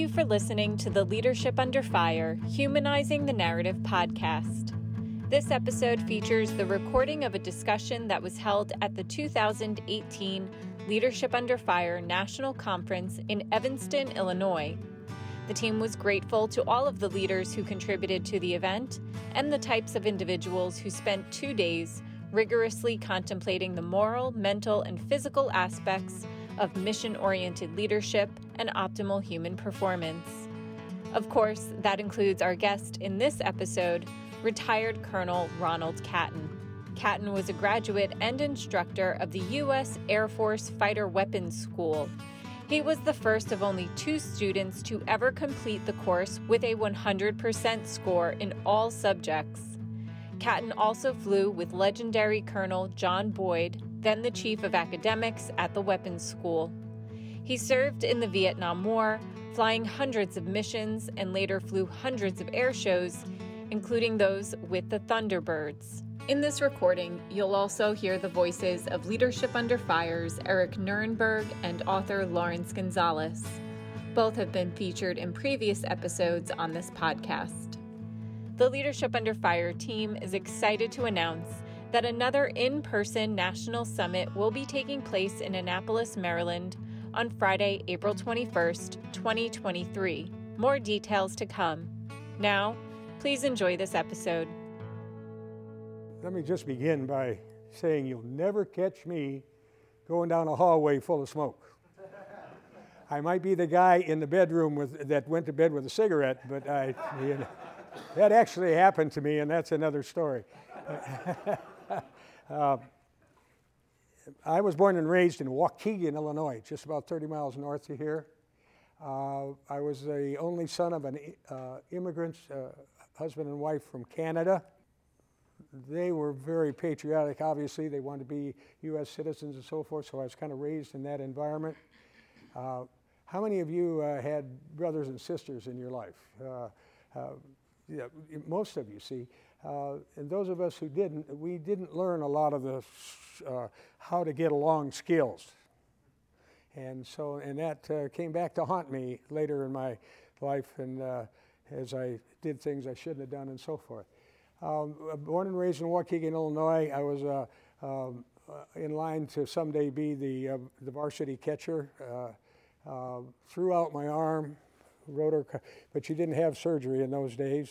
You for listening to the Leadership Under Fire Humanizing the Narrative podcast. This episode features the recording of a discussion that was held at the 2018 Leadership Under Fire National Conference in Evanston, Illinois. The team was grateful to all of the leaders who contributed to the event and the types of individuals who spent two days rigorously contemplating the moral, mental, and physical aspects of mission oriented leadership and optimal human performance. Of course, that includes our guest in this episode, retired Colonel Ronald Catton. Catton was a graduate and instructor of the U.S. Air Force Fighter Weapons School. He was the first of only two students to ever complete the course with a 100% score in all subjects. Catton also flew with legendary Colonel John Boyd, then the chief of academics at the weapons school. He served in the Vietnam War, flying hundreds of missions, and later flew hundreds of air shows including those with the Thunderbirds. In this recording, you'll also hear the voices of Leadership Under Fire's Eric Nierenberg and author Laurence Gonzales. Both have been featured in previous episodes on this podcast. The Leadership Under Fire team is excited to announce that another in person national summit will be taking place in Annapolis, Maryland on Friday, April 21st, 2023. More details to come. Now, Please enjoy this episode. Let me just begin by saying you'll never catch me going down a hallway full of smoke. I might be the guy in the bedroom with, that went to bed with a cigarette, but I, you know, that actually happened to me, and that's another story. uh, I was born and raised in Waukegan, Illinois, just about 30 miles north of here. Uh, I was the only son of an uh, immigrant, uh, husband and wife from Canada. They were very patriotic, obviously. They wanted to be U.S. citizens and so forth, so I was kind of raised in that environment. Uh, how many of you uh, had brothers and sisters in your life? Yeah, most of you, see. Uh, and those of us who didn't, we didn't learn a lot of the uh, how to get along skills. And so, and that came back to haunt me later in my life. And as I did things I shouldn't have done and so forth. Um, born and raised in Waukegan, Illinois, I was uh, um, uh, in line to someday be the, uh, the varsity catcher. Uh, uh, threw out my arm, rotor, but you didn't have surgery in those days.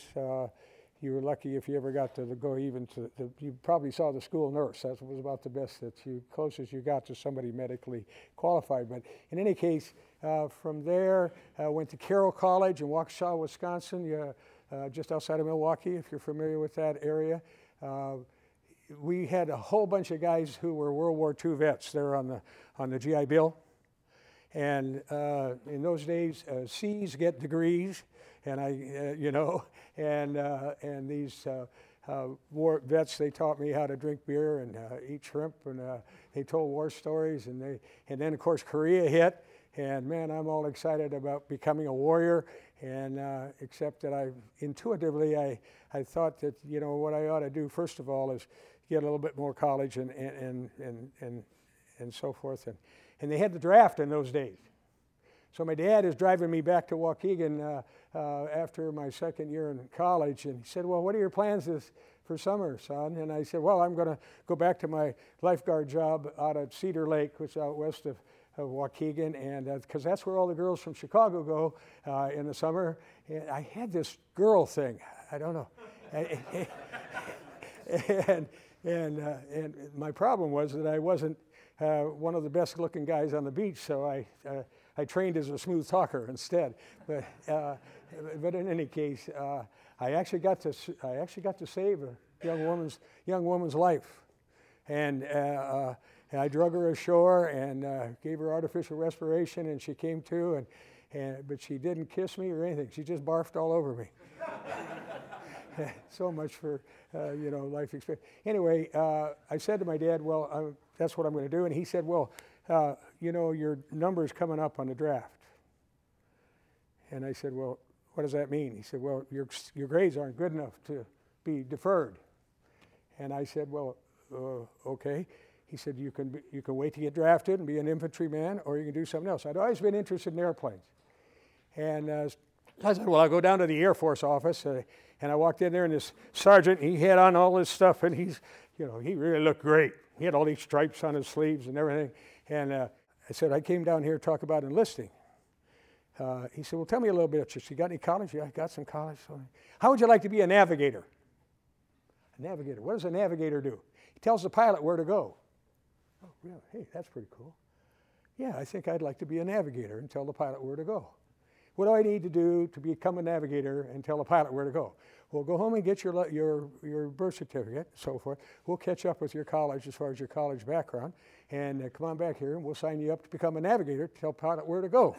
Uh, you were lucky if you ever got to go even to the, you probably saw the school nurse. That was about the best that you, closest you got to somebody medically qualified. But in any case, uh, from there, uh, went to Carroll College in Waukesha, Wisconsin, uh, just outside of Milwaukee, if you're familiar with that area. Uh, we had a whole bunch of guys who were World War II vets there on the, on the GI Bill. And uh, in those days, C's get degrees, and I, you know, and, and these uh, war vets, they taught me how to drink beer and uh, eat shrimp, and uh, they told war stories. And, they, and then, of course, Korea hit, and man, I'm all excited about becoming a warrior. And uh, except that I intuitively, I, I thought that, you know, what I ought to do, first of all, is get a little bit more college and, and, and, and, and so forth. And, and they had the draft in those days. So my dad is driving me back to Waukegan uh, uh, after my second year in college, and he said, "Well, what are your plans this, for summer, son?" And I said, "Well, I'm going to go back to my lifeguard job out at Cedar Lake, which is out west of of Waukegan, and because uh, that's where all the girls from Chicago go uh, in the summer. And I had this girl thing. I don't know. and and uh, and my problem was that I wasn't uh, one of the best looking guys on the beach, so I uh, I trained as a smooth talker instead. But uh, but in any case, I actually got to I actually got to save a young woman's young woman's life, and and I drug her ashore and uh, gave her artificial respiration, and she came to. And, And, but she didn't kiss me or anything. She just barfed all over me. so much for uh, you know life experience. Anyway, uh, I said to my dad, "Well, uh, that's what I'm going to do," and he said, "Well, uh, you know, your number's coming up on the draft." And I said, "Well, what does that mean?" He said, "Well, your your grades aren't good enough to be deferred." And I said, "Well, uh, okay." He said, "You can be, you can wait to get drafted and be an infantryman, or you can do something else." I'd always been interested in airplanes, and uh, I said, "Well, I'll go down to the Air Force office." And I walked in there, and this sergeant, he had on all this stuff, and he's, you know, he really looked great. He had all these stripes on his sleeves and everything. And uh, I said, I came down here to talk about enlisting. Uh, he said, Well, tell me a little bit. You got any college? Yeah, I got some college. How would you like to be a navigator? A navigator. What does a navigator do? He tells the pilot where to go. Oh, really? Hey, that's pretty cool. Yeah, I think I'd like to be a navigator and tell the pilot where to go. What do I need to do to become a navigator and tell a pilot where to go? Well, go home and get your, your, your birth certificate, and so forth. We'll catch up with your college as far as your college background. And uh, come on back here and we'll sign you up to become a navigator to tell pilot where to go.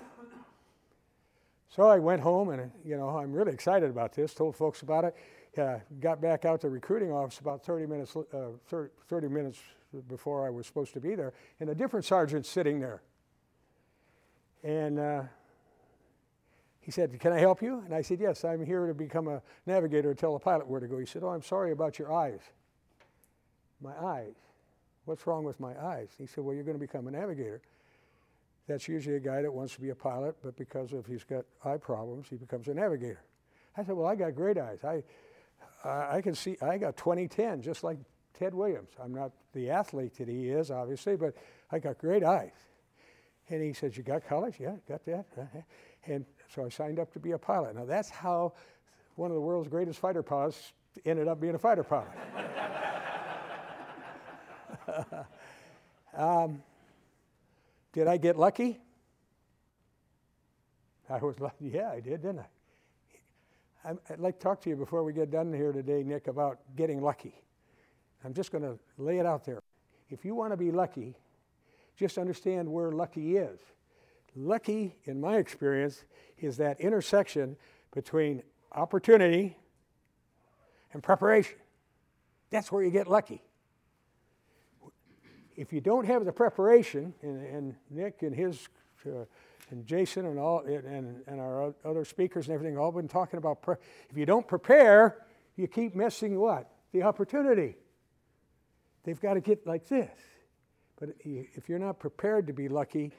So I went home and, you know, I'm really excited about this, told folks about it. Uh, got back out to the recruiting office about 30 minutes, uh, 30, 30 minutes before I was supposed to be there, and a different sergeant sitting there. And uh, he said, Can I help you? And I said, Yes, I'm here to become a navigator to tell the pilot where to go. He said, Oh, I'm sorry about your eyes. My eyes. What's wrong with my eyes? He said, Well, you're going to become a navigator. That's usually a guy that wants to be a pilot, but because of he's got eye problems, he becomes a navigator. I said, Well, I got great eyes. I, I, I can see, I got 20/10, just like Ted Williams. I'm not the athlete that he is, obviously, but I got great eyes. And he says, You got college? Yeah, got that. And so I signed up to be a pilot. Now that's how one of the world's greatest fighter pilots ended up being a fighter pilot. um, did I get lucky? I was lucky. Yeah, I did, didn't I? I'd like to talk to you before we get done here today, Nick, about getting lucky. I'm just going to lay it out there. If you want to be lucky, just understand where lucky is. Lucky, in my experience, is that intersection between opportunity and preparation. That's where you get lucky. If you don't have the preparation, and, and Nick and his uh, and Jason and all and, and our other speakers and everything all been talking about pre- if you don't prepare, you keep missing what? The opportunity. They've got to get like this. But if you're not prepared to be lucky,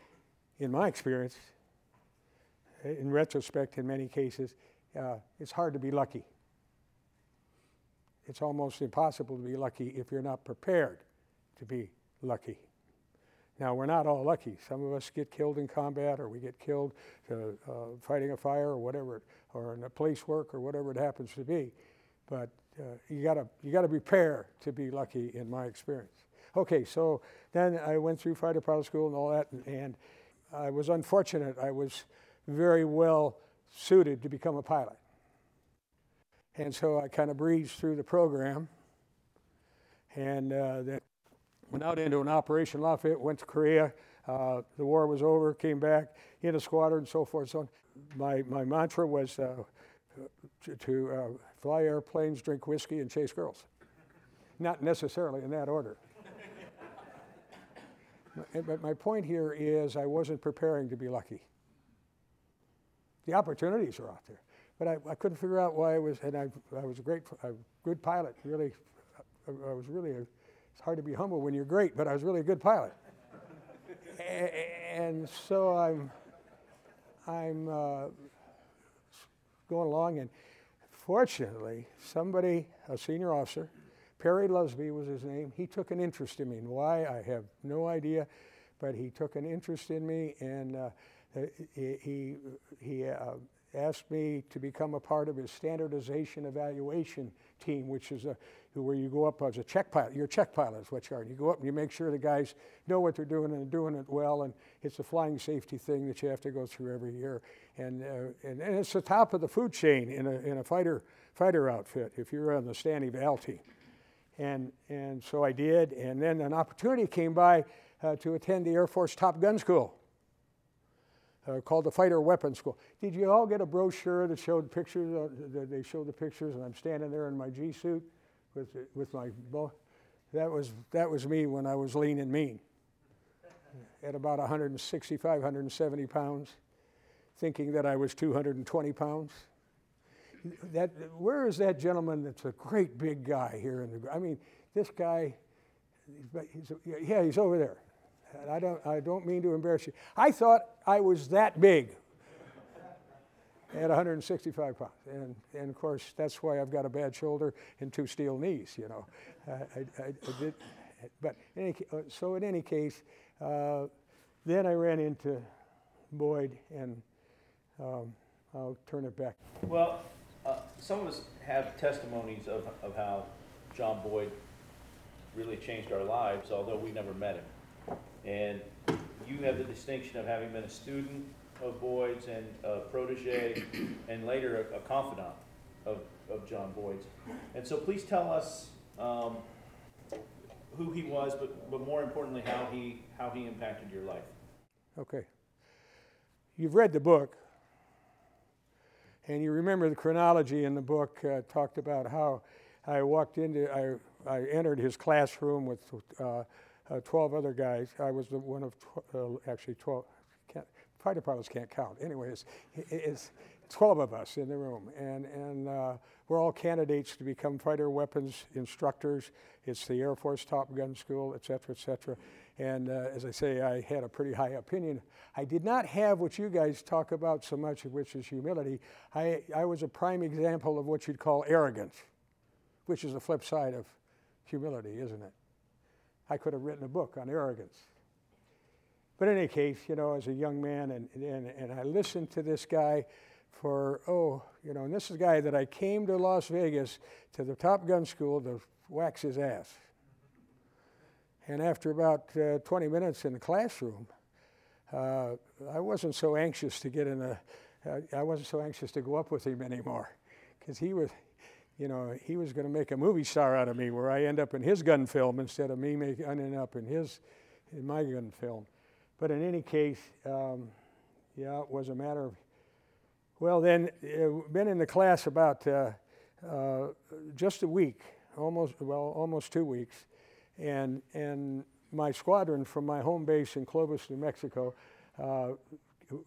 in my experience, in retrospect, in many cases, uh, it's hard to be lucky. It's almost impossible to be lucky if you're not prepared to be lucky. Now, we're not all lucky. Some of us get killed in combat, or we get killed uh, uh, fighting a fire, or whatever, or in a police work, or whatever it happens to be. But uh, you gotta you gotta prepare to be lucky, in my experience. Okay, so then I went through fighter pilot school and all that, and, and I was unfortunate. I was very well suited to become a pilot. And so I kind of breezed through the program and uh, then went out into an Operation Lafayette, went to Korea. Uh, the war was over, came back in a squadron and so forth. So my, my mantra was uh, to, to uh, fly airplanes, drink whiskey, and chase girls. Not necessarily in that order. But my point here is I wasn't preparing to be lucky. The opportunities are out there. But I, I couldn't figure out why I was, and I, I was a great, a good pilot. Really, I, was really, a, it's hard to be humble when you're great, but I was really a good pilot. and so I'm, I'm uh, going along, and fortunately, somebody, a senior officer, Perry Lusby was his name. He took an interest in me. And why, I have no idea, but he took an interest in me and uh, he, he, uh, asked me to become a part of his standardization evaluation team, which is a, where you go up as a check pilot. You're a check pilot, is what you are. You go up and you make sure the guys know what they're doing and are doing it well. And it's a flying safety thing that you have to go through every year. And, uh, and, and, it's the top of the food chain in a, in a fighter, fighter outfit if you're on the stan eval team. And, and so I did. And then an opportunity came by uh, to attend the Air Force Top Gun School. uh, called the Fighter Weapons School. Did you all get a brochure that showed pictures? Uh, they showed the pictures, and I'm standing there in my G suit with with my bow. That was that was me when I was lean and mean, at about 165, 170 pounds, thinking that I was 220 pounds. That where is that gentleman? That's a great big guy here in the. I mean, this guy. He's, yeah, he's over there. And I don't, I don't mean to embarrass you. I thought I was that big at 165 pounds. And, and of course, that's why I've got a bad shoulder and two steel knees, you know. I, I, I did, but any, uh, so in any case, uh, then I ran into Boyd, and um, I'll turn it back. Well, uh, some of us have testimonies of, of how John Boyd really changed our lives, although we never met him. And you have the distinction of having been a student of Boyd's and a protege, and later a, a confidant of, of John Boyd's. And so please tell us um, who he was, but, but more importantly, how he, how he impacted your life. Okay. You've read the book, and you remember the chronology in the book uh, talked about how I walked into, I, I entered his classroom with uh, uh, 12 other guys. I was the one of tw- uh, actually 12. Can't, fighter pilots can't count. Anyways, it's 12 of us in the room, and and uh, we're all candidates to become fighter weapons instructors. It's the Air Force Top Gun School, et cetera, et cetera. And uh, as I say, I had a pretty high opinion. I did not have what you guys talk about so much, which is humility. I, I was a prime example of what you'd call arrogance, which is the flip side of humility, isn't it? I could have written a book on arrogance. But in any case, you know, as a young man, and, and, and I listened to this guy for, oh, you know, and this is a guy that I came to Las Vegas to the Top Gun school to wax his ass. And after about uh, 20 minutes in the classroom, uh, I wasn't so anxious to get in a, uh, I wasn't so anxious to go up with him anymore because he was, you know, he was going to make a movie star out of me where I end up in his gun film instead of me make, ending up in his, in my gun film. But in any case, um, yeah, it was a matter of, well, then, uh, been in the class about uh, uh, just a week, almost, well, almost two weeks. And, and my squadron from my home base in Clovis, New Mexico, uh,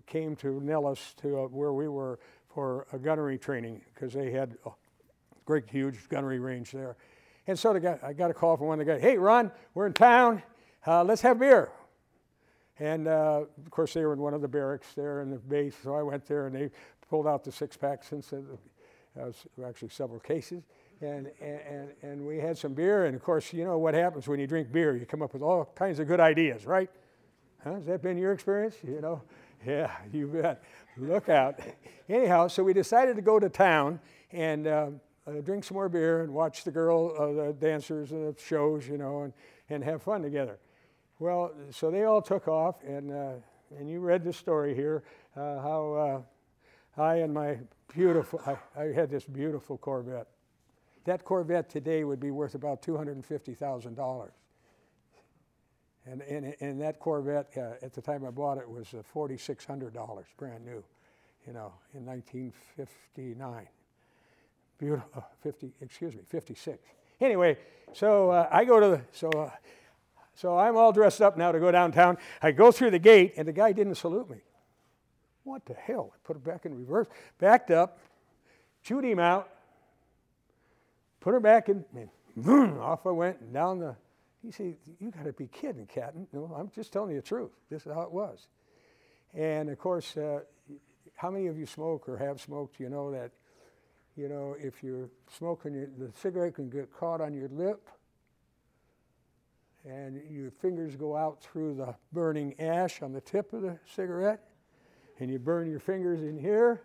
came to Nellis to uh, where we were for a gunnery training because they had a great, huge gunnery range there. And so guy, I got a call from one of the guys, hey, Ron, we're in town. Uh, let's have beer. And uh, of course, they were in one of the barracks there in the base. So I went there and they pulled out the six packs and said, uh, actually several cases. And, and, and we had some beer. And of course, you know what happens when you drink beer? You come up with all kinds of good ideas, right? Huh? Has that been your experience? You know? Yeah, you bet. Look out. Anyhow, so we decided to go to town and um, uh, drink some more beer and watch the girl, uh, the dancers and the shows, you know, and, and have fun together. Well, so they all took off, and, uh, and you read the story here uh, how uh, I and my beautiful, I, I, had this beautiful Corvette. That Corvette today would be worth about $250,000. And, and, and that Corvette, uh, at the time I bought it, was $4,600, brand new, you know, in 1959 beautiful, uh, 50, excuse me, 56. Anyway, so uh, I go to the, so, uh, so I'm all dressed up now to go downtown. I go through the gate, and the guy didn't salute me. What the hell? I put it back in reverse, backed up, chewed him out, put her back in, and boom, off I went and down the. He said, You got to be kidding, Captain. No, I'm just telling you the truth. This is how it was. And of course, uh, how many of you smoke or have smoked? You know that you know, if you're smoking, the cigarette can get caught on your lip, and your fingers go out through the burning ash on the tip of the cigarette, and you burn your fingers in here,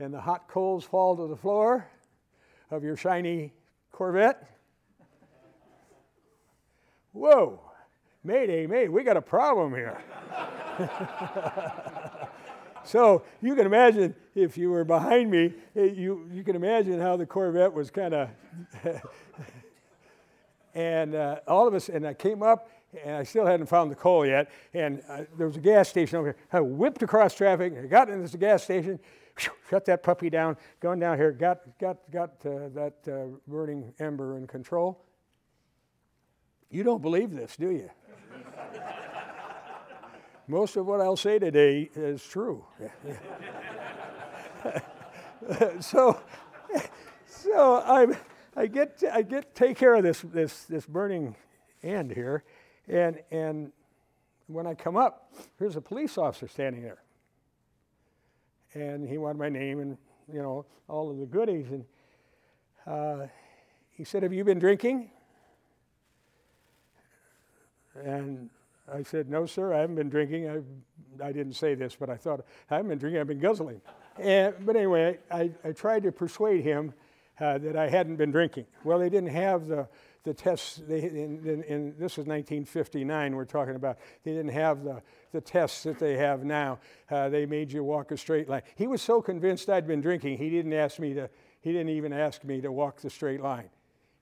and the hot coals fall to the floor of your shiny Corvette. Whoa, Mayday, Mayday, we got a problem here. So you can imagine if you were behind me, eh, you, you can imagine how the Corvette was kind of. and uh, all of us, and I came up, and I still hadn't found the coal yet. And uh, there was a gas station over here. I whipped across traffic, and I got into this gas station, shut that puppy down, going down here, got, got, got uh, that uh, burning ember in control. You don't believe this, do you? Most of what I'll say today is true. so, so I, I get, I get take care of this, this, this burning end here, and, and when I come up, here's a police officer standing there. And he wanted my name and, you know, all of the goodies. And uh, he said, Have you been drinking? And I said, No, sir, I haven't been drinking. I, I didn't say this, but I thought, I haven't been drinking, I've been guzzling. And, but anyway, I, I tried to persuade him uh, that I hadn't been drinking. Well, they didn't have the, the tests, they, in, in, in, this was 1959 we're talking about. They didn't have the, the tests that they have now. Uh, they made you walk a straight line. He was so convinced I'd been drinking, he didn't ask me to, he didn't even ask me to walk the straight line.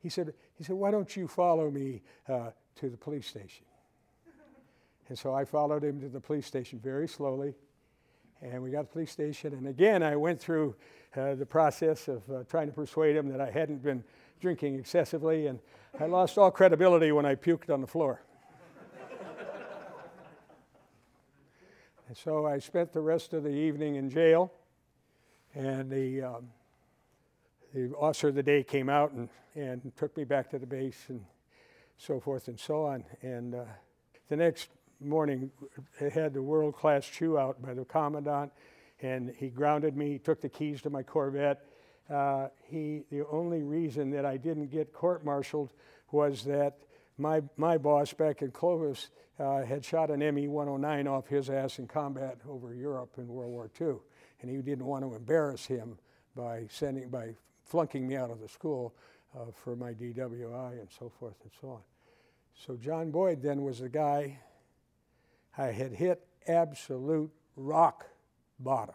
He said, he said why don't you follow me uh, to the police station? And so I followed him to the police station very slowly. And we got to the police station. And again, I went through uh, the process of uh, trying to persuade him that I hadn't been drinking excessively. And I lost all credibility when I puked on the floor. and so I spent the rest of the evening in jail. And the, um, the officer of the day came out and, and took me back to the base and so forth and so on. And uh, the next morning, I had the world class chew out by the commandant, and he grounded me, took the keys to my Corvette. Uh, he, the only reason that I didn't get court martialed was that my, my boss back in Clovis uh, had shot an ME 109 off his ass in combat over Europe in World War II. And he didn't want to embarrass him by, sending, by flunking me out of the school uh, for my DWI and so forth and so on. So John Boyd then was the guy I had hit absolute rock bottom.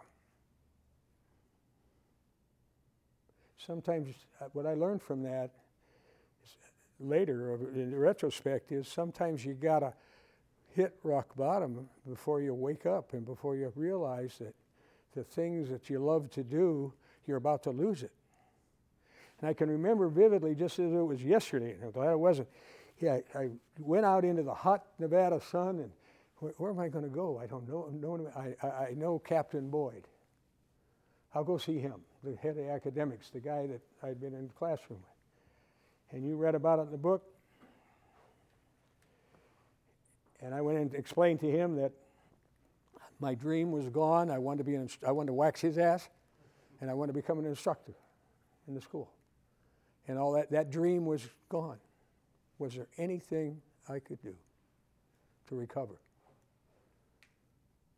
Sometimes, uh, what I learned from that later, in retrospect, is sometimes you gotta hit rock bottom before you wake up and before you realize that the things that you love to do, you're about to lose it. And I can remember vividly, just as it was yesterday, and I'm glad it wasn't. Yeah, I went out into the hot Nevada sun and where, am I going to go? I don't know. I, I, I know Captain Boyd. I'll go see him, the head of academics, the guy that I'd been in the classroom with. And you read about it in the book. And I went and explained to him that my dream was gone. I wanted to be an, I wanted to wax his ass, and I wanted to become an instructor in the school. And all that, that dream was gone. Was there anything I could do to recover?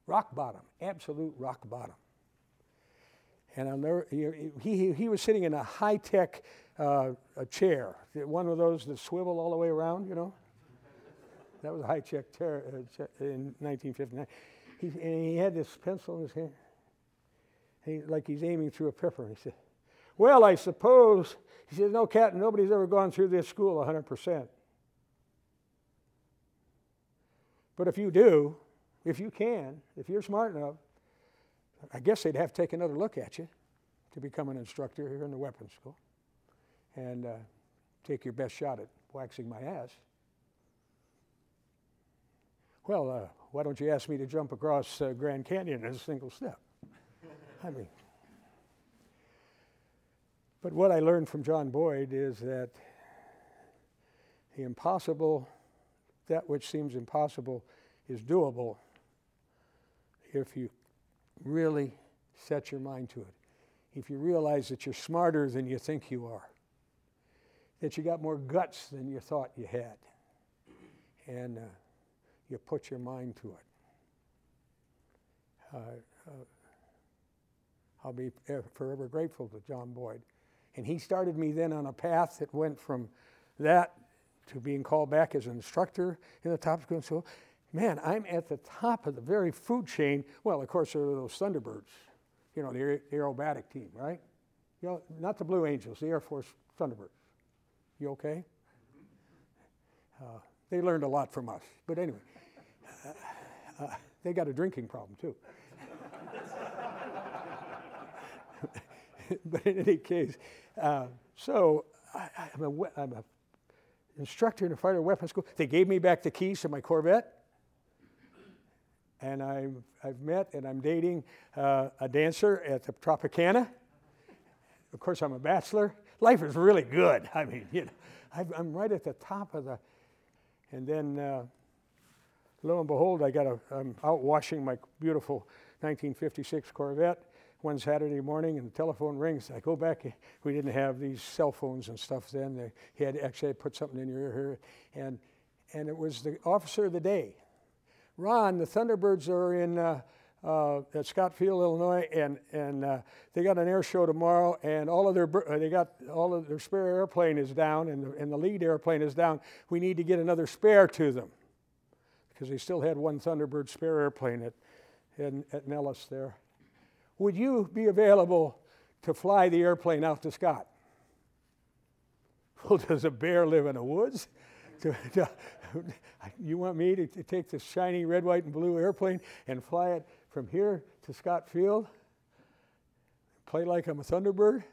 rock bottom, absolute rock bottom. And I'll never, he, he, he was sitting in a high tech uh, chair, one of those that swivel all the way around, you know. That was a high tech chair uh, in 1959. He, and he had this pencil in his hand, he, like he's aiming through a pipper. He said, Well, I suppose, he said, No, Captain, nobody's ever gone through this school 100%. But if you do, if you can, if you're smart enough, I guess they'd have to take another look at you to become an instructor here in the weapons school and uh, take your best shot at waxing my ass. Well, uh, why don't you ask me to jump across uh, Grand Canyon in a single step? I mean, but what I learned from John Boyd is that the impossible, that which seems impossible, is doable if you really set your mind to it. If you realize that you're smarter than you think you are, that you got more guts than you thought you had, and uh, you put your mind to it. Uh, uh, I'll be forever grateful to John Boyd. And he started me then on a path that went from that to being called back as an instructor in the top school man, I'm at the top of the very food chain. Well, of course, there are those Thunderbirds, you know, the aerobatic team, right? You know, not the Blue Angels, the Air Force Thunderbirds. You okay? Uh, They learned a lot from us. But anyway, uh, uh, they got a drinking problem too. but in any case, uh, so I, am a, I'm a instructor in a fighter weapons school. They gave me back the keys to my Corvette. And i have met and I'm dating uh, a dancer at the Tropicana. Of course, I'm a bachelor. Life is really good. I mean, you know, i am right at the top of the. And then, uh, lo and behold, I got a, I'm out washing my beautiful 1956 Corvette one Saturday morning and the telephone rings. I go back, we didn't have these cell phones and stuff then. They, he had actually put something in your ear here. And, and it was the officer of the day. Ron, the Thunderbirds are in uh, uh, at Scott Field, Illinois, and, and uh, they got an air show tomorrow, and all of their, they got all of their spare airplane is down, and the, and the lead airplane is down. We need to get another spare to them because they still had one Thunderbird spare airplane at, at, at Nellis there. Would you be available to fly the airplane out to Scott? Well, does a bear live in the woods? you want me to, to take this shiny red, white, and blue airplane and fly it from here to Scott Field? Play like I'm a Thunderbird?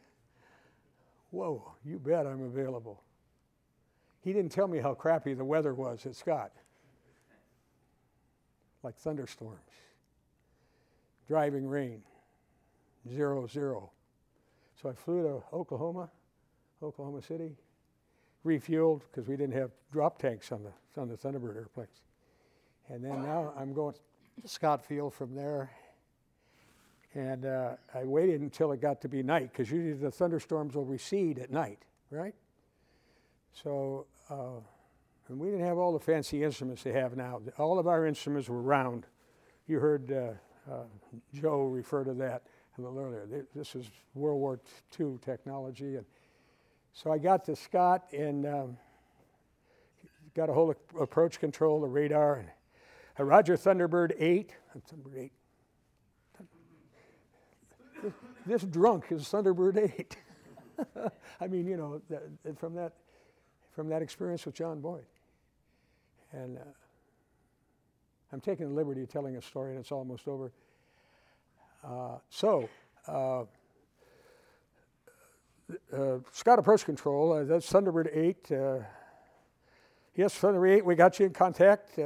Whoa, you bet I'm available. He didn't tell me how crappy the weather was at Scott. Like thunderstorms, driving rain zero zero. So I flew to Oklahoma, Oklahoma City, refueled because we didn't have drop tanks on the on the Thunderbird airplanes. And then now I'm going to Scott Field from there. And uh, I waited until it got to be night because usually the thunderstorms will recede at night, right? So, uh, and we didn't have all the fancy instruments they have now. All of our instruments were round. You heard uh, uh Joe refer to that a little earlier. This is World War II technology. And so I got to Scott and um, got a of approach control, the radar, and a Roger Thunderbird 8. Thunderbird 8. This drunk is Thunderbird 8. I mean, you know, that, from, that, from that experience with John Boyd. And uh, I'm taking the liberty of telling a story, and it's almost over. Uh, so, uh, uh, Scott Approach Control, uh, that's Thunderbird 8. Uh, yes, Thunderbird 8, we got you in contact.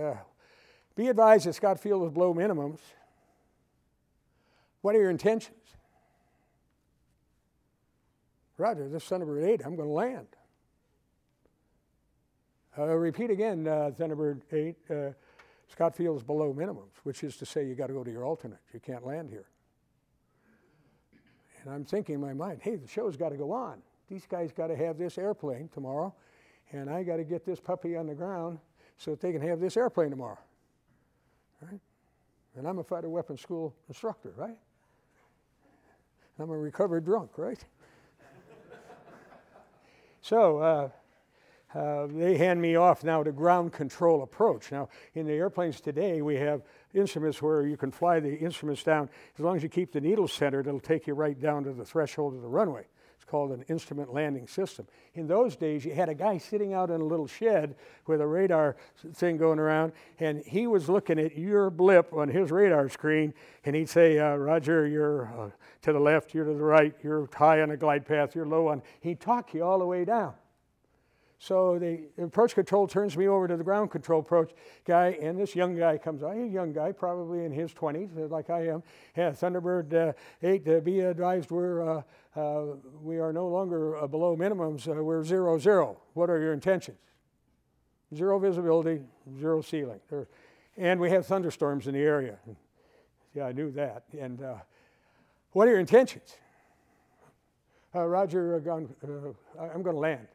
be advised that Scott Field is below minimums. What are your intentions? Roger, this Thunderbird 8, I'm going to land. Uh, repeat again, uh, Thunderbird 8. Uh, Scott Field is below minimums, which is to say you got to go to your alternate. You can't land here. And I'm thinking in my mind, hey, the show's got to go on. These guys got to have this airplane tomorrow, and I got to get this puppy on the ground so that they can have this airplane tomorrow. Right? And I'm a fighter weapons school instructor, right? And I'm a recovered drunk, right? so uh, uh, they hand me off now to ground control approach. Now, in the airplanes today, we have instruments where you can fly the instruments down. As long as you keep the needle centered, it'll take you right down to the threshold of the runway. It's called an instrument landing system. In those days, you had a guy sitting out in a little shed with a radar thing going around, and he was looking at your blip on his radar screen, and he'd say, uh, Roger, you're uh, to the left, you're to the right, you're high on a glide path, you're low on. He'd talk you all the way down. So the approach control turns me over to the ground control approach guy, and this young guy comes on, a young guy, probably in his 20s, uh, like I am. Yeah, Thunderbird uh, 8, uh, be advised we're, uh, uh we are no longer uh, below minimums, we're zero, zero. What are your intentions? Zero visibility, zero ceiling. And we have thunderstorms in the area. Yeah, I knew that. And what are your intentions? Roger, I'm going to land.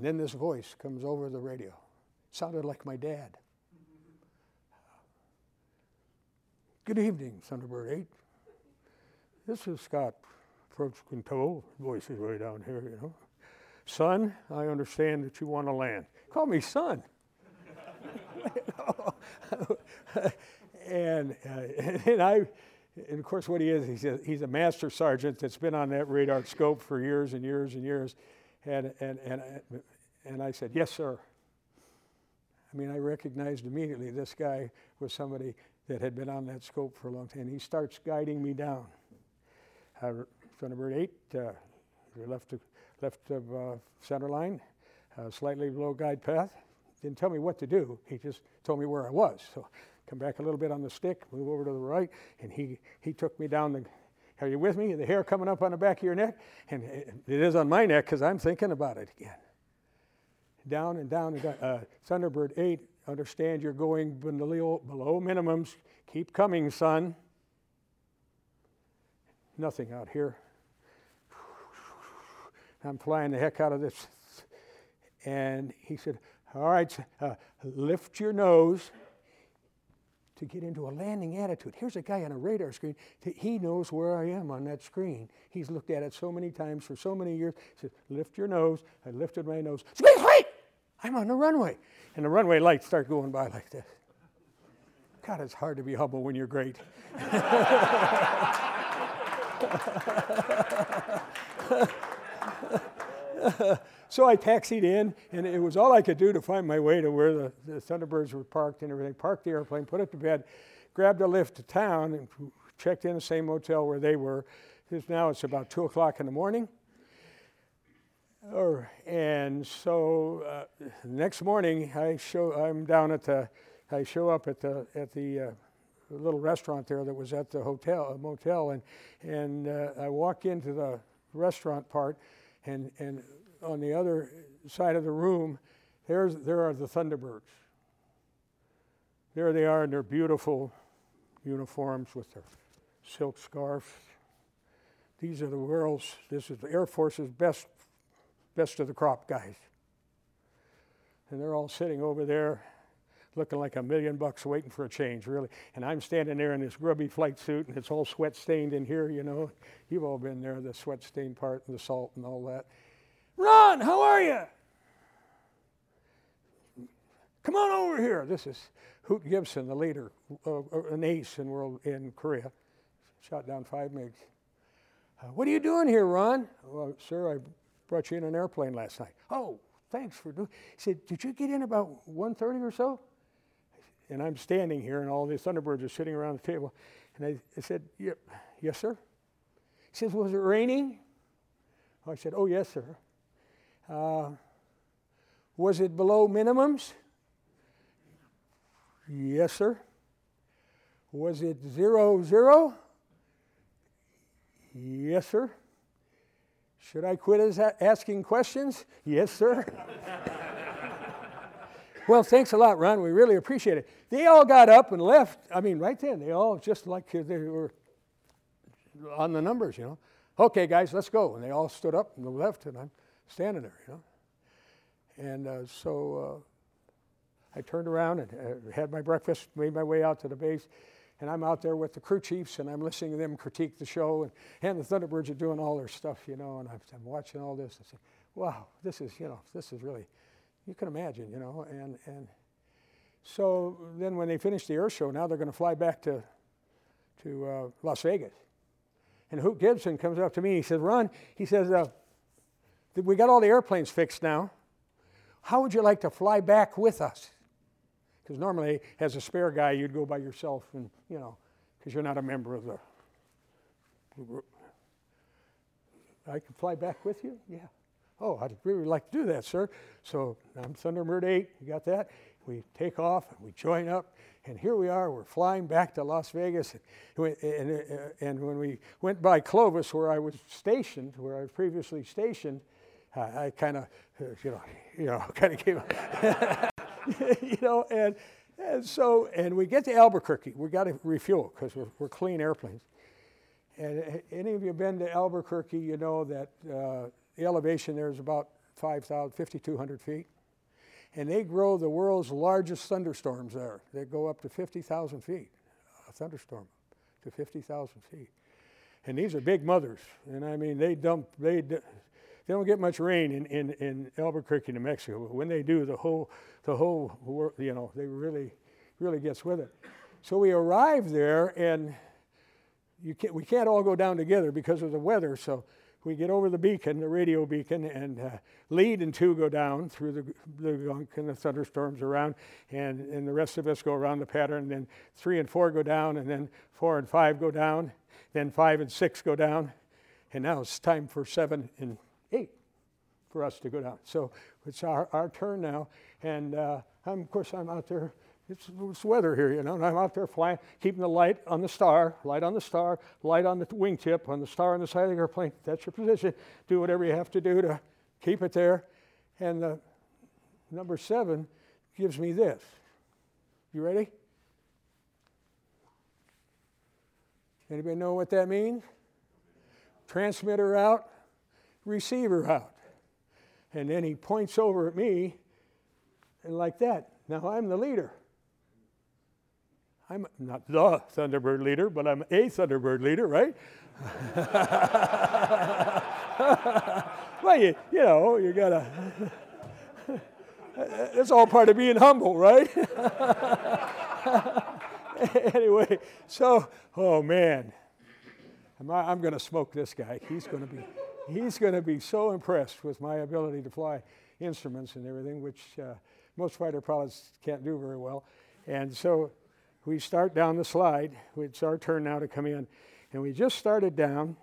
And then this voice comes over the radio. Sounded like my dad. Good evening, Thunderbird 8. This is Scott Approach Control. Voice is way down here, you know. Son, I understand that you want to land. Call me son. and, uh, and I, and of course, what he is, he's a, he's a master sergeant that's been on that radar scope for years and years and years. And, and, and, and I said, Yes, sir. I mean, I recognized immediately this guy was somebody that had been on that scope for a long time. He starts guiding me down. Uh, Thunderbird 8, uh, left, left of uh, center line, uh, slightly below glide path. Didn't tell me what to do. He just told me where I was. So come back a little bit on the stick, move over to the right, and he, he took me down the. Are you with me? The hair coming up on the back of your neck? And it is on my neck because I'm thinking about it again. Down and down and down. Uh, Thunderbird 8, understand you're going below, minimums. Keep coming, son. Nothing out here. I'm flying the heck out of this. And he said, All right, uh, lift your nose to get into a landing attitude. Here's a guy on a radar screen. He knows where I am on that screen. He's looked at it so many times for so many years. He said, Lift your nose. I lifted my nose. I'm on the runway. And the runway lights start going by like this. God, it's hard to be humble when you're great. so I taxied in, and it was all I could do to find my way to where the, the Thunderbirds were parked and everything. Parked the airplane, put it to bed, grabbed a lift to town, and checked in the same motel where they were. Now it's about two o'clock in the morning. Or, and so uh, next morning, I show I'm down at the, I show up at the at the uh, little restaurant there that was at the hotel, motel, and and uh, I walk into the restaurant part, and and on the other side of the room, there's there are the Thunderbirds. There they are in their beautiful uniforms with their silk scarves. These are the world's. This is the Air Force's best best of the crop guys. And they're all sitting over there looking like a million bucks waiting for a change, really. And I'm standing there in this grubby flight suit and it's all sweat stained in here, you know. You've all been there, the sweat stained part and the salt and all that. Ron, how are you? Come on over here. This is Hoot Gibson, the leader, uh, an ace in world in Korea. Shot down five MiGs. Uh, what are you doing here, Ron? Well, sir, I brought you in an airplane last night. Oh, thanks for doing. He said, did you get in about 1.30 or so? And I'm standing here, and all these Thunderbirds are sitting around the table. And I, I said, yep, yes, sir. He says, was it raining? I said, oh, yes, sir. Uh, was it below minimums? Yes, sir. Was it zero, zero? Yes, sir. Should I quit as asking questions? Yes, sir. well, thanks a lot, Ron. We really appreciate it. They all got up and left. I mean, right then, they all just like they were on the numbers, you know. Okay, guys, let's go. And they all stood up and left, and I'm standing there, you know. And uh, so uh, I turned around and uh, had my breakfast, made my way out to the base and I'm out there with the crew chiefs and I'm listening to them critique the show and, and the Thunderbirds are doing all their stuff, you know, and I'm, I'm watching all this and say, wow, this is, you know, this is really, you can imagine, you know, and, and so then when they finish the air show, now they're going to fly back to, to uh, Las Vegas. And Hoot Gibson comes up to me, and he says, Ron, he says, uh, we got all the airplanes fixed now. How would you like to fly back with us? Because normally, as a spare guy, you'd go by yourself and, you know, because you're not a member of the group. I could fly back with you? Yeah. Oh, I'd really like to do that, sir. So I'm Thunderbird 8. You got that? We take off, and we join up, and here we are. We're flying back to Las Vegas. And, and, and when we went by Clovis, where I was stationed, where I was previously stationed, uh, I kind of, uh, you know, you know, kind of came. you know, and, and so, and we get to Albuquerque. We got to refuel because we're, we're clean airplanes. And any of you been to Albuquerque, you know that uh, the elevation there is about 5,000, 5,200 feet. And they grow the world's largest thunderstorms there. They go up to 50,000 feet, a thunderstorm to 50,000 feet. And these are big mothers. And I mean, they dump, they, they don't get much rain in, in, in Albuquerque, New Mexico. But When they do, the whole, the whole, you know, they really, really gets with it. So we arrive there, and you can't, we can't all go down together because of the weather. So we get over the beacon, the radio beacon, and uh, lead and two go down through the, the gunk and the thunderstorms around, and, and the rest of us go around the pattern. And then three and four go down, and then four and five go down, then five and six go down, and now it's time for seven and for us to go down. So it's our, our turn now, and uh, I'm, of course I'm out there it's, it's weather here, you know, and I'm out there flying, keeping the light on the star, light on the star, light on the wingtip, on the star on the side of the airplane. That's your position. Do whatever you have to do to keep it there. And the number seven gives me this. You ready? Anybody know what that means? Transmitter out, receiver out. And then he points over at me, and like that. Now I'm the leader. I'm not the Thunderbird leader, but I'm a Thunderbird leader, right? well, you, you know, you gotta. It's all part of being humble, right? anyway, so, oh man, I'm, I'm to smoke this guy. He's to be, he's going to be so impressed with my ability to fly instruments and everything, which uh, most fighter pilots can't do very well. And so we start down the slide. It's our turn now to come in. And we just started down.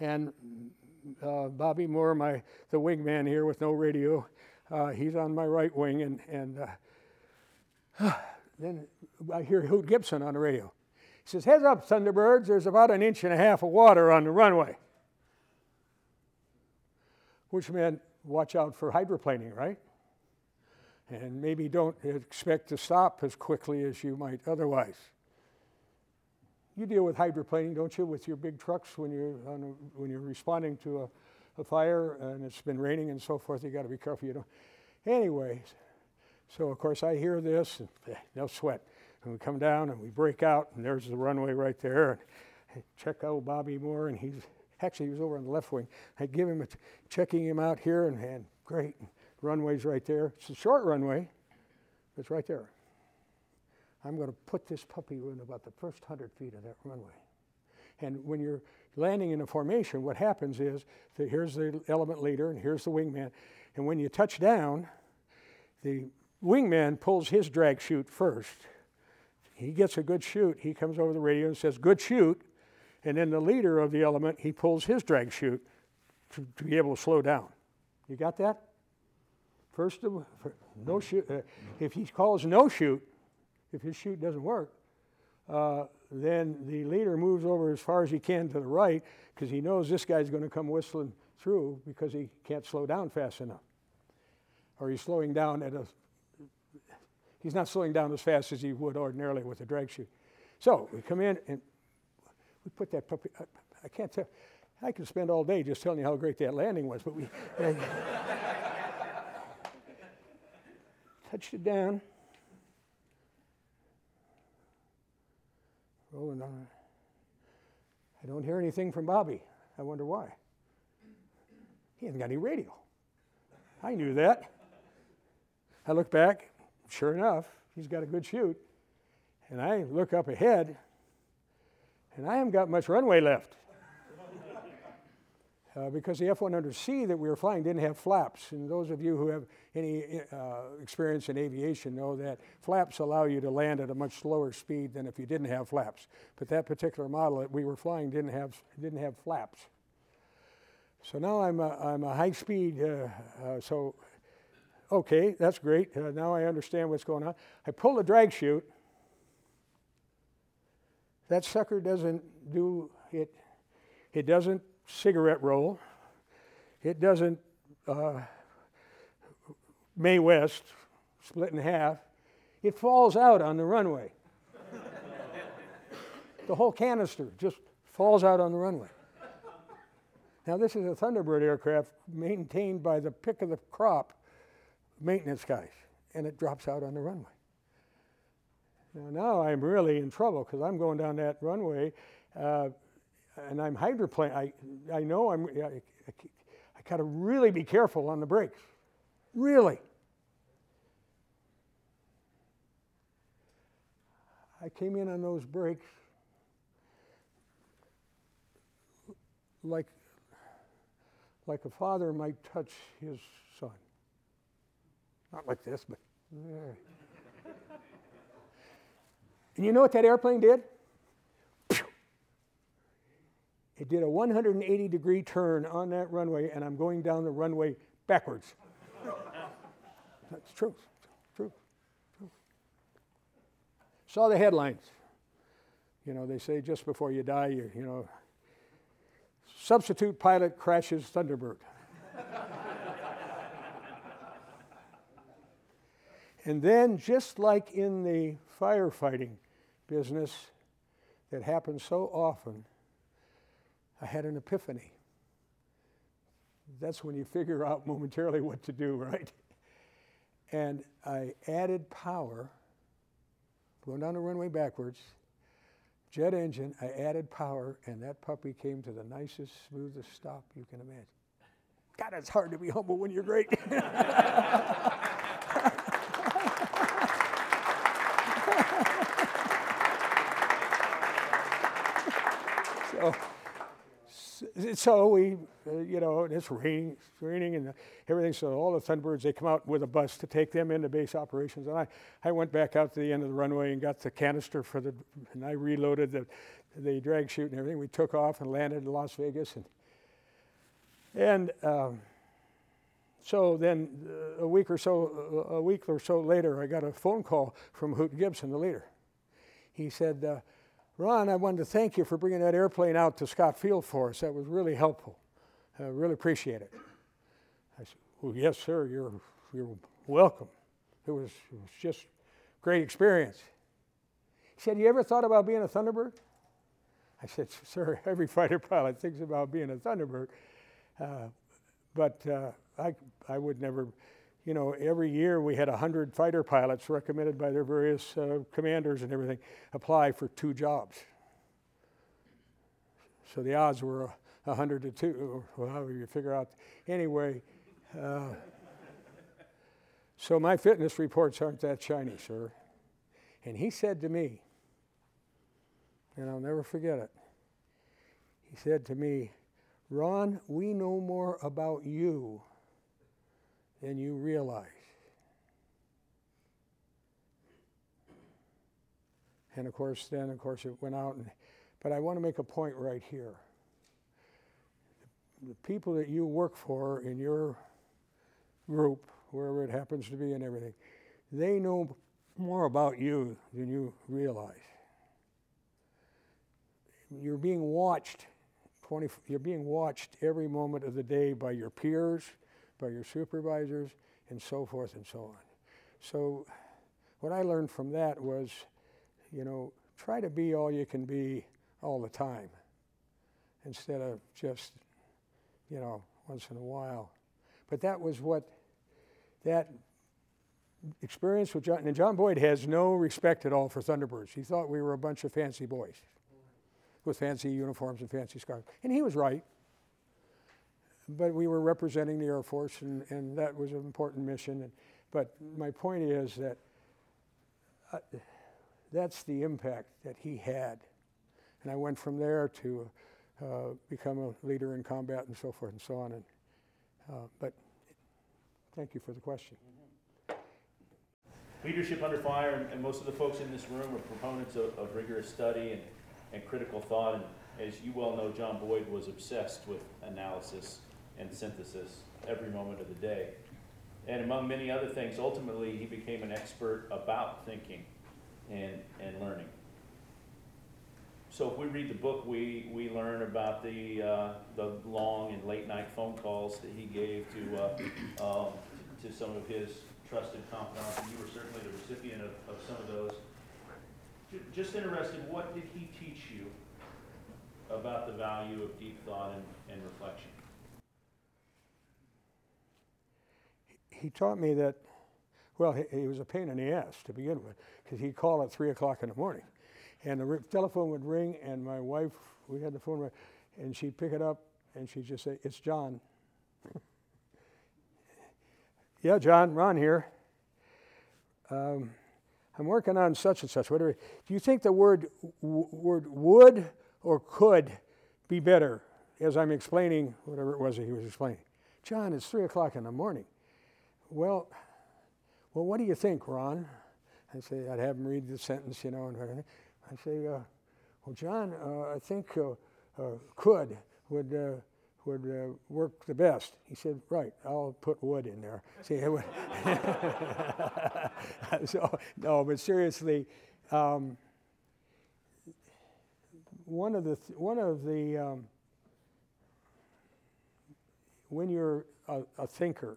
And uh, Bobby Moore, my, the wingman here with no radio, uh, he's on my right wing. And, and uh, then I hear Hoot Gibson on the radio. He says, Heads up, Thunderbirds, there's about an inch and a half of water on the runway. Which meant watch out for hydroplaning, right? and maybe don't expect to stop as quickly as you might otherwise. You deal with hydroplaning, don't you, with your big trucks when you're, a, when you're responding to a, a, fire and it's been raining and so forth. You got to be careful. You don't. So of course I hear this and eh, no sweat. And we come down and we break out and there's the runway right there. And check out Bobby Moore and he's actually he was over on the left wing. I give him a t- checking him out here and, and great runway's right there. It's a short runway, it's right there. I'm going to put this puppy in about the first 100 feet of that runway. And when you're landing in a formation, what happens is that here's the element leader and here's the wingman. And when you touch down, the wingman pulls his drag chute first. He gets a good chute. He comes over the radio and says, Good chute. And then the leader of the element, he pulls his drag chute to, to be able to slow down. You got that? First, of, no chute. Uh, if he calls no chute, if his chute doesn't work, uh, then the leader moves over as far as he can to the right because he knows this guy's going to come whistling through because he can't slow down fast enough. Or he's slowing down at a, he's not slowing down as fast as he would ordinarily with a drag chute. So we come in and we put that puppy, I, I can't tell, I could spend all day just telling you how great that landing was, but we. touched it down. Rolling on. I don't hear anything from Bobby. I wonder why. He hasn't got any radio. I knew that. I look back, sure enough, he's got a good chute. And I look up ahead, and I haven't got much runway left uh, because the F-100C that we were flying didn't have flaps. And those of you who have any uh, experience in aviation know that flaps allow you to land at a much slower speed than if you didn't have flaps. But that particular model that we were flying didn't have, didn't have flaps. So now I'm a, I'm a high speed, uh, uh so okay, that's great. Uh, now I understand what's going on. I pull the drag chute. That sucker doesn't do it, it doesn't cigarette roll. It doesn't uh, Mae West, split in half. It falls out on the runway. the whole canister just falls out on the runway. Now, this is a Thunderbird aircraft maintained by the pick of the crop maintenance guys, and it drops out on the runway. Now, now I'm really in trouble because I'm going down that runway. Uh, and I'm hydroplane. I, I know I'm, I, I, I got to really be careful on the brakes. Really. I came in on those brakes like, like a father might touch his. Not like this, but. and you know what that airplane did? It did a 180 degree turn on that runway, and I'm going down the runway backwards. That's true. True. True. Saw the headlines. You know, they say just before you die, you, you know, substitute pilot crashes Thunderbird. And then, just like in the firefighting business that happens so often, I had an epiphany. That's when you figure out momentarily what to do, right? And I added power, going down the runway backwards, jet engine, I added power, and that puppy came to the nicest, smoothest stop you can imagine. God, it's hard to be humble when you're great. so, so we, uh, you know, it's raining, it's raining and everything. So all the Thunderbirds, they come out with a bus to take them into base operations. And I, I went back out to the end of the runway and got the canister for the, and I reloaded the, the drag chute and everything. We took off and landed in Las Vegas. And, and um, so then uh, a week or so, a week or so later, I got a phone call from Hoot Gibson, the leader. He said, uh, Ron, I wanted to thank you for bringing that airplane out to Scott Field for us. That was really helpful. I really appreciate it. I said, Well, yes, sir, you're, you're welcome. It was, it was just great experience. He said, You ever thought about being a Thunderbird? I said, Sir, every fighter pilot thinks about being a Thunderbird. Uh, but uh, I, I would never you know, every year we had 100 fighter pilots recommended by their various uh, commanders and everything apply for two jobs. So the odds were 100 to 2, or however you figure out. Anyway, uh, so my fitness reports aren't that shiny, sir. And he said to me, and I'll never forget it, he said to me, Ron, we know more about you than you realize. And of course, then, of course, it went out. And, but I want to make a point right here. The people that you work for in your group, wherever it happens to be and everything, they know more about you than you realize. You're being watched 20, you're being watched every moment of the day by your peers, by your supervisors, and so forth and so on. So, what I learned from that was, you know, try to be all you can be all the time instead of just, you know, once in a while. But that was what that experience with John, and John Boyd has no respect at all for Thunderbirds. He thought we were a bunch of fancy boys with fancy uniforms and fancy scarves. And he was right but we were representing the Air Force, and, and that was an important mission. And, but my point is that uh, that's the impact that he had. And I went from there to uh, become a leader in combat and so forth and so on. And, uh, but thank you for the question. Leadership under fire, and, and most of the folks in this room are proponents of, of rigorous study and, and critical thought. And as you well know, John Boyd was obsessed with analysis and synthesis every moment of the day. And among many other things, ultimately, he became an expert about thinking and, and learning. So if we read the book, we, we learn about the, uh, the long and late night phone calls that he gave to, uh, um, to some of his trusted confidants, and you were certainly the recipient of, of some of those. Just interested, what did he teach you about the value of deep thought and, and reflection? He taught me that, well, he, he, was a pain in the ass to begin with, because he'd call at 3 o'clock in the morning. And the telephone would ring, and my wife, we had the phone and she'd pick it up, and she'd just say, It's John. yeah, John, Ron here. Um, I'm working on such and such. Whatever. Do you think the word, w- word would or could be better as I'm explaining whatever it was that he was explaining, John, it's three o'clock in the morning. Well, well, what do you think, Ron? I say, I'd have him read the sentence, you know, and. I say, uh, well, John, uh, I think uh, uh could would uh, would work the best. He said, right, I'll put wood in there. See, so, no, but seriously, um, one of the, th- one of the um, when you're a, a, thinker,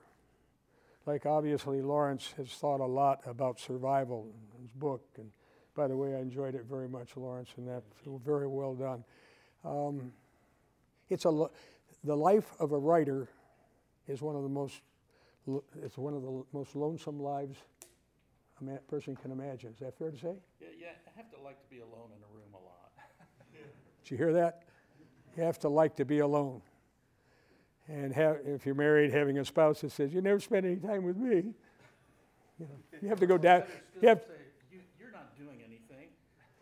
like obviously Laurence has thought a lot about survival in his book, and by the way, I enjoyed it very much, Laurence, and that very well done. Um, it's a the life of a writer is one of the most it's one of the most lonesome lives a person can imagine. Is that fair to say? Yeah, yeah. I have to like to be alone in a room a lot. Did you hear that? You have to like to be alone. And have, if you're married, having a spouse that says, "You never spend any time with me," you, know, you have to go down. You have, you, are not doing anything.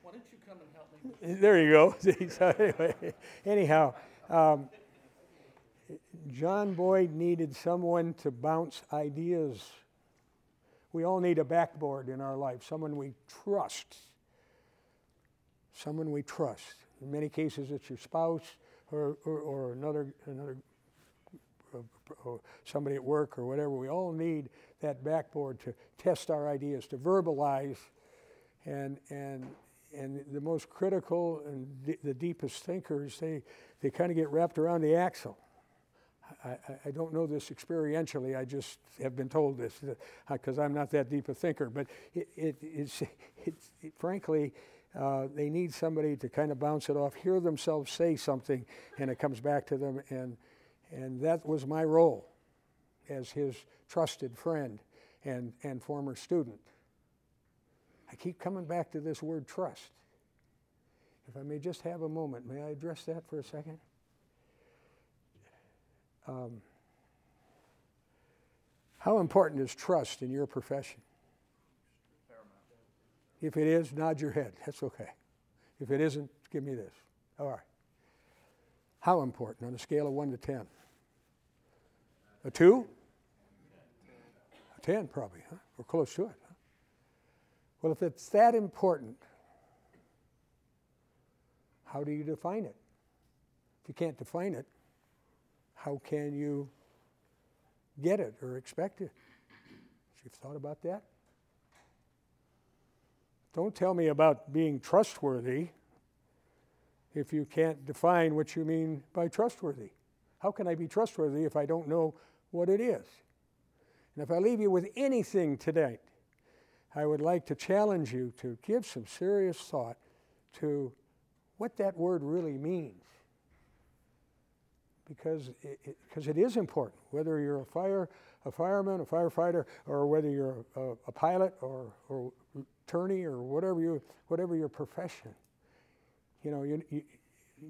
Why don't you come and help me? There you go. so anyway, anyhow. Um, John Boyd needed someone to bounce ideas. We all need a backboard in our life, someone we trust. Someone we trust. In many cases, it's your spouse or, or, or another, another or somebody at work or whatever. We all need that backboard to test our ideas, to verbalize. And, and, and the most critical and d- the deepest thinkers, they, they kind of get wrapped around the axle. I, I, don't know this experientially. I just have been told this because uh, I'm not that deep a thinker. But it, it, it's, it's it, frankly, uh, they need somebody to kind of bounce it off, hear themselves say something, and it comes back to them. And, and that was my role as his trusted friend and, and former student. I keep coming back to this word trust. If I may just have a moment, may I address that for a second? Um, how important is trust in your profession? If it is, nod your head. That's okay. If it isn't, give me this. All right. How important on a scale of 1 to 10? A 2? A 10, probably, huh? Or close to it. Huh? Well, if it's that important, how do you define it? If you can't define it, how can you get it or expect it? You've thought about that? Don't tell me about being trustworthy if you can't define what you mean by trustworthy. How can I be trustworthy if I don't know what it is? And if I leave you with anything today, I would like to challenge you to give some serious thought to what that word really means because it, because it, it is important, whether you're a fire, a fireman, a firefighter, or whether you're a, a, a pilot or, or attorney or whatever you whatever your profession. You know, you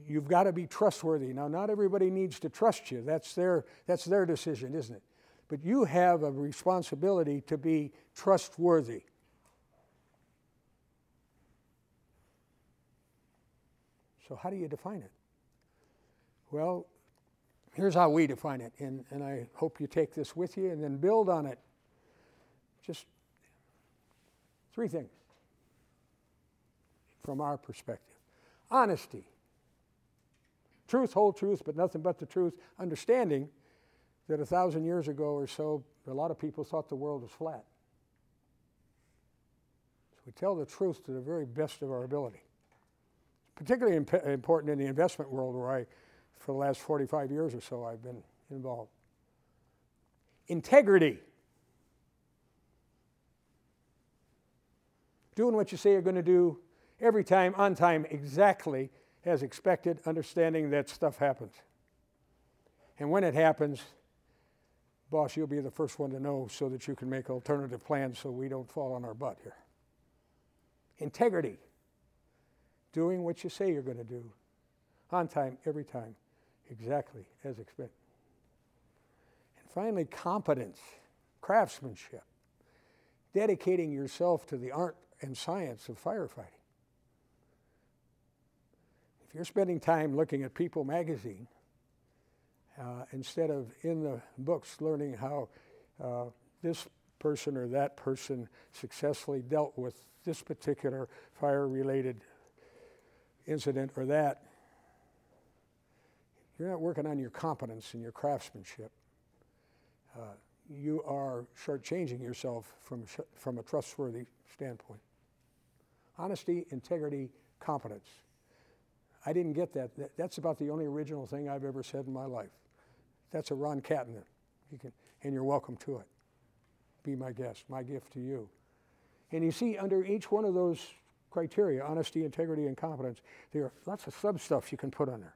you've got to be trustworthy. Now, not everybody needs to trust you. That's their that's their decision, isn't it? But you have a responsibility to be trustworthy. So, how do you define it? Well, Here's how we define it, and, and I hope you take this with you and then build on it. Just three things from our perspective honesty, truth, whole truth, but nothing but the truth, understanding that a thousand years ago or so, a lot of people thought the world was flat. So we tell the truth to the very best of our ability. Particularly imp- important in the investment world where I for the last 45 years or so, I've been involved. Integrity. Doing what you say you're going to do every time, on time, exactly as expected, understanding that stuff happens. And when it happens, boss, you'll be the first one to know so that you can make alternative plans so we don't fall on our butt here. Integrity. Doing what you say you're going to do on time, every time exactly as expected. And finally, competence, craftsmanship, dedicating yourself to the art and science of firefighting. You're spending time looking at People magazine uh, instead of in the books learning how uh, this person or that person successfully dealt with this particular fire related incident or that, you're not working on your competence and your craftsmanship. Uh, you are shortchanging yourself from, from a trustworthy standpoint. Honesty, integrity, competence. I didn't get that. that. That's about the only original thing I've ever said in my life. That's a Ron Catton. You can, and you're welcome to it. Be my guest, my gift to you. And you see, under each one of those criteria honesty, integrity, and competence there are lots of sub stuff you can put on there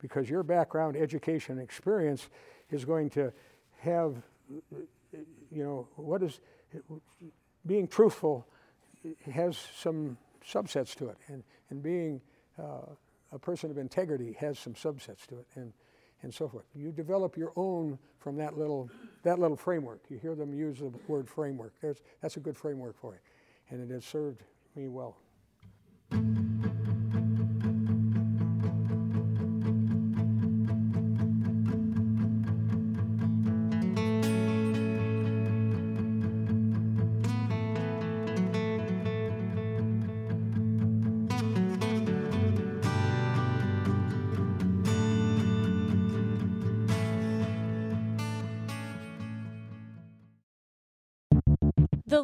because your background, education, experience is going to have, you know, what is being truthful has some subsets to it, and, and being uh, a person of integrity has some subsets to it. And and so forth. You develop your own from that little, that little framework. You hear them use the word framework. There's, that's a good framework for you. And it has served me well.